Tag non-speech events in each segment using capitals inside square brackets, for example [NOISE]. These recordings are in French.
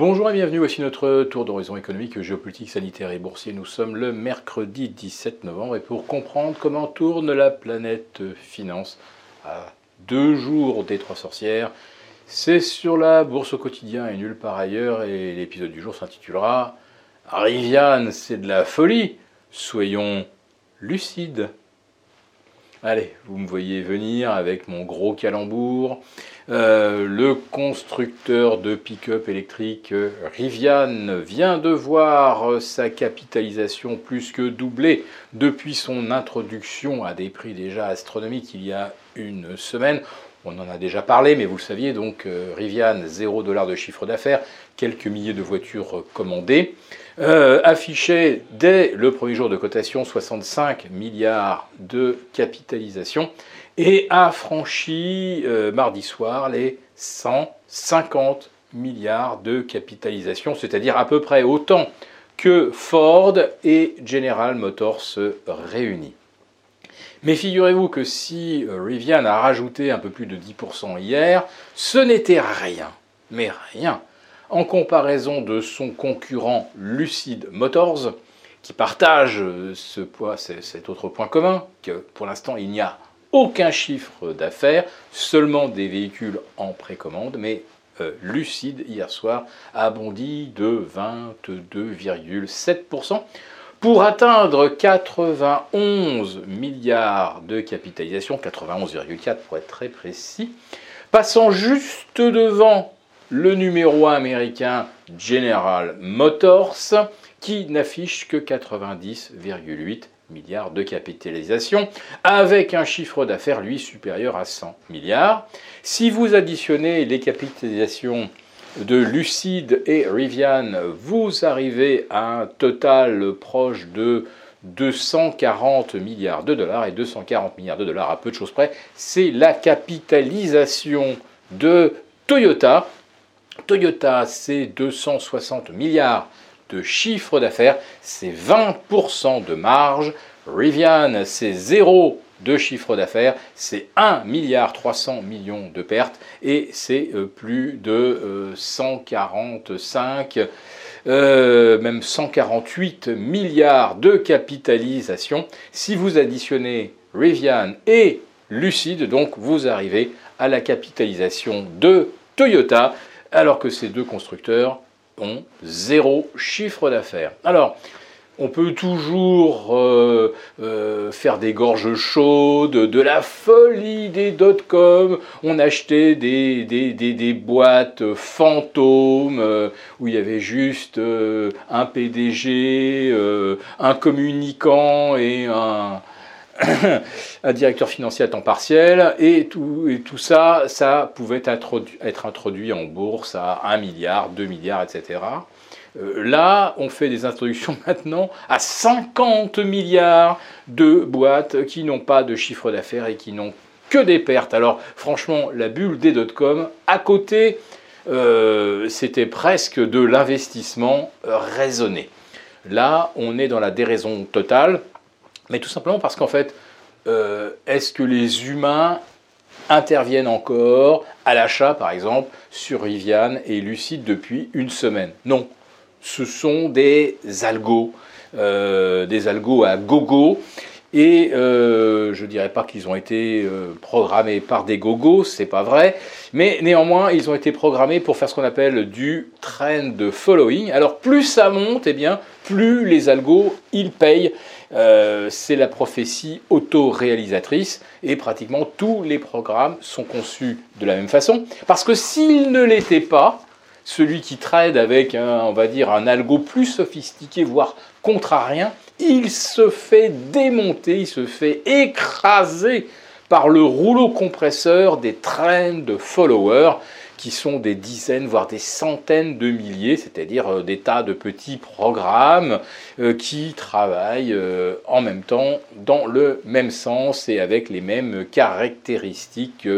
Bonjour et bienvenue, voici notre tour d'horizon économique, géopolitique, sanitaire et boursier. Nous sommes le mercredi 17 novembre et pour comprendre comment tourne la planète finance à deux jours des trois sorcières, c'est sur la bourse au quotidien et nulle part ailleurs et l'épisode du jour s'intitulera Riviane, c'est de la folie, soyons lucides. Allez, vous me voyez venir avec mon gros calembour. Euh, le constructeur de pick-up électrique euh, Rivian vient de voir euh, sa capitalisation plus que doubler depuis son introduction à des prix déjà astronomiques il y a une semaine. On en a déjà parlé, mais vous le saviez, donc Rivian, 0 de chiffre d'affaires, quelques milliers de voitures commandées, affichait dès le premier jour de cotation 65 milliards de capitalisation et a franchi euh, mardi soir les 150 milliards de capitalisation, c'est-à-dire à peu près autant que Ford et General Motors se réunissent. Mais figurez-vous que si euh, Rivian a rajouté un peu plus de 10% hier, ce n'était rien, mais rien, en comparaison de son concurrent Lucid Motors, qui partage euh, ce cet autre point commun, que pour l'instant il n'y a aucun chiffre d'affaires, seulement des véhicules en précommande, mais euh, Lucide hier soir a bondi de 22,7% pour atteindre 91 milliards de capitalisation, 91,4 pour être très précis, passant juste devant le numéro 1 américain General Motors qui n'affiche que 90,8 milliards de capitalisation, avec un chiffre d'affaires, lui, supérieur à 100 milliards. Si vous additionnez les capitalisations de Lucide et Rivian, vous arrivez à un total proche de 240 milliards de dollars, et 240 milliards de dollars à peu de choses près, c'est la capitalisation de Toyota. Toyota, c'est 260 milliards de chiffre d'affaires, c'est 20% de marge. Rivian, c'est 0 de chiffre d'affaires, c'est 1 milliard 300 millions de pertes et c'est euh, plus de 145, euh, euh, même 148 milliards de capitalisation. Si vous additionnez Rivian et Lucid, donc vous arrivez à la capitalisation de Toyota, alors que ces deux constructeurs ont zéro chiffre d'affaires. Alors, on peut toujours euh, euh, faire des gorges chaudes, de la folie des dot-com. On achetait des, boîtes fantômes euh, où il y avait juste un PDG, un communicant et un, [COUGHS] un directeur financier à temps partiel, et tout, ça, ça pouvait être, être introduit en bourse à 1 milliard, 2 milliards, etc. Euh, là, on fait des introductions [LAUGHS] maintenant à 50 milliards de boîtes qui n'ont pas de chiffre d'affaires et qui n'ont que des pertes. Alors franchement, la bulle des dot-com, à côté, euh, c'était presque de l'investissement raisonné. Là, on est dans la déraison totale. Mais tout simplement parce qu'en fait, euh, est-ce que les humains interviennent encore à l'achat, par exemple, sur Rivian et Lucide depuis une semaine? Non. Ce sont des algos, euh, des algos à gogo. Et euh, je ne dirais pas qu'ils ont été programmés par des gogos, c'est pas vrai, mais néanmoins ils ont été programmés pour faire ce qu'on appelle du trend following. Alors plus ça monte, eh bien plus les algos ils payent euh, c'est la prophétie auto-réalisatrice et pratiquement tous les programmes sont conçus de la même façon. Parce que s'il ne l'était pas, celui qui trade avec, un, va dire, un algo plus sophistiqué, voire contrarien, il se fait démonter, il se fait écraser par le rouleau compresseur des trends followers qui sont des dizaines, voire des centaines de milliers, c'est-à-dire euh, des tas de petits programmes euh, qui travaillent euh, en même temps dans le même sens et avec les mêmes caractéristiques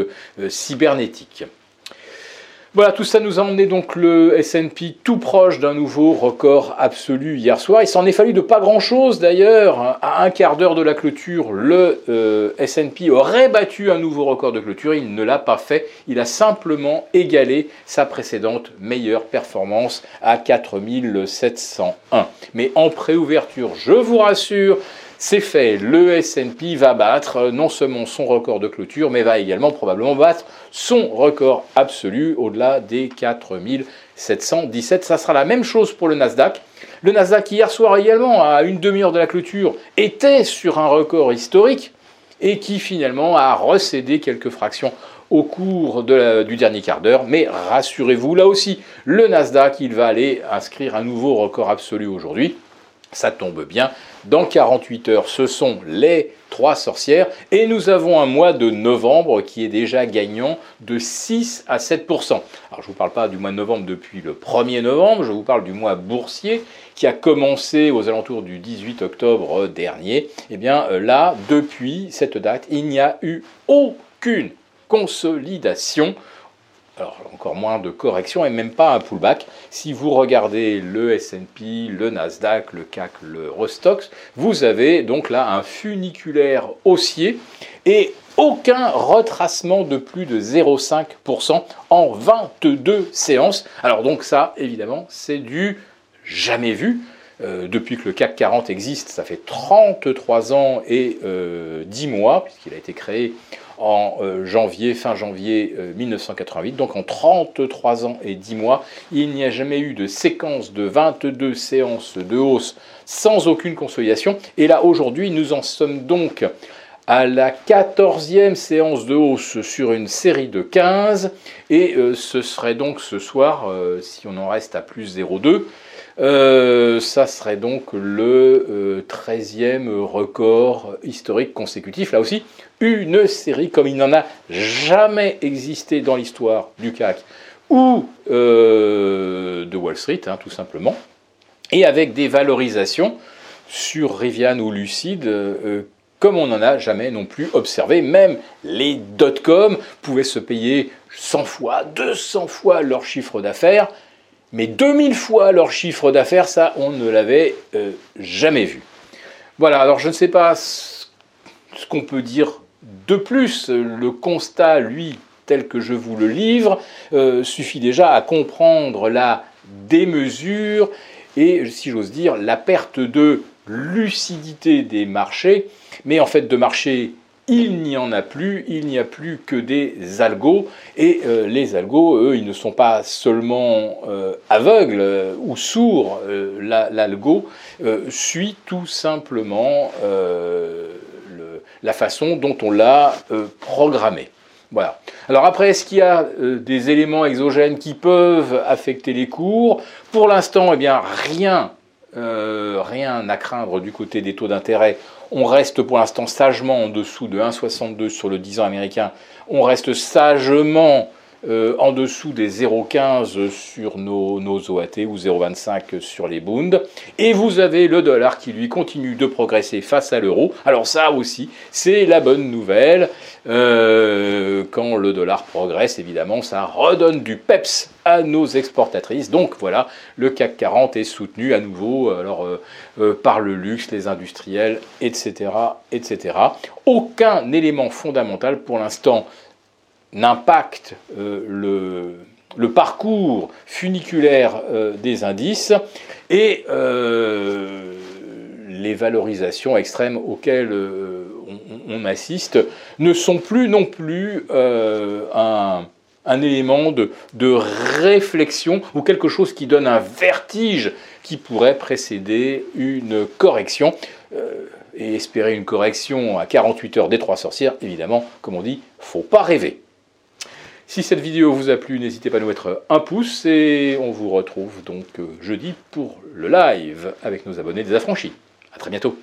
cybernétiques. Voilà, tout ça nous a emmené donc le S&P tout proche d'un nouveau record absolu hier soir. Il s'en est fallu de pas grand-chose d'ailleurs. À un quart d'heure de la clôture, le euh, S&P aurait battu un nouveau record de clôture. Il ne l'a pas fait. Il a simplement égalé sa précédente meilleure performance à 4701. Mais en préouverture, je vous rassure, c'est fait, le S&P va battre euh, non seulement son record de clôture, mais va également probablement battre son record absolu au-delà des 4717. Ça sera la même chose pour le Nasdaq. Le Nasdaq hier soir également, à une demi-heure de la clôture, était sur un record historique et qui finalement a recédé quelques fractions au cours du dernier quart d'heure. Mais rassurez-vous, là aussi, le Nasdaq, il va aller inscrire un nouveau record absolu aujourd'hui. Ça tombe bien. Dans 48 heures, ce sont les trois sorcières. Et nous avons un mois de novembre qui est déjà gagnant de 6 à 7% Alors je ne vous parle pas du mois de novembre depuis le 1er novembre, je vous parle du mois boursier qui a commencé aux alentours du 18 octobre dernier. Et eh bien euh, là, depuis cette date, il n'y a eu aucune consolidation alors encore moins de correction et même pas un pullback. Si vous regardez le S&P, le Nasdaq, le CAC, le Rostox, vous avez donc là un funiculaire haussier et aucun retracement de plus de 0,5% en 22 séances. Alors donc ça, évidemment, c'est du jamais vu. Euh, depuis que le CAC 40 existe, ça fait 33 ans et 10 euh, mois, puisqu'il a été créé en euh, janvier, fin janvier 1988. Donc en 33 ans et 10 mois, il n'y a jamais eu de séquence de 22 séances de hausse sans aucune consolidation. Et là, aujourd'hui, nous en sommes donc à la 14e séance de hausse sur une série de 15. Et ce serait donc ce soir, si on en reste à plus 0,2, euh, ça serait donc le 13e euh, record historique consécutif. Là aussi, une série comme il n'en a jamais existé dans l'histoire du CAC ou euh, de Wall Street, hein, tout simplement, et avec des valorisations sur Rivian ou Lucide comme on n'en a jamais non plus observé. Même les dot-com pouvaient se payer 100 fois, 200 fois leur chiffre d'affaires mais 2000 fois leur chiffre d'affaires, ça, on ne l'avait euh, jamais vu. Voilà, alors je ne sais pas ce qu'on peut dire de plus. Le constat, lui, tel que je vous le livre, euh, suffit déjà à comprendre la démesure et, si j'ose dire, la perte de lucidité des marchés, mais en fait de marchés il n'y en a plus, il n'y a plus que des algos, et euh, les algos, eux, ils ne sont pas seulement euh, aveugles euh, ou sourds, l'algo suit tout simplement la façon dont on l'a programmé. Voilà. Alors après, est-ce qu'il y a des éléments exogènes qui peuvent affecter les cours? Pour l'instant, eh bien, rien euh, rien à craindre du côté des taux d'intérêt. On reste pour l'instant sagement en dessous de 1,62 sur le 10 ans américain. On reste sagement euh, en dessous des 0,15 sur nos, OAT ou 0,25 sur les Bunds. Et vous avez le dollar qui lui continue de progresser face à l'euro. Alors ça aussi, c'est la bonne nouvelle. Euh, quand le dollar progresse, évidemment, ça redonne du peps à nos exportatrices. Donc voilà, le CAC 40 est soutenu à nouveau euh, par le luxe, les industriels, etc., etc. Aucun élément fondamental pour l'instant n'impacte euh, le, parcours funiculaire euh, des indices et euh, les valorisations extrêmes auxquelles on, assiste ne sont plus non plus un, élément de, réflexion ou quelque chose qui donne un vertige qui pourrait précéder une correction. et espérer une correction à 48 heures des trois sorcières, évidemment, comme on dit, faut pas rêver. Si cette vidéo vous a plu, n'hésitez pas à nous mettre un pouce et on vous retrouve donc euh, jeudi pour le live avec nos abonnés des affranchis. A très bientôt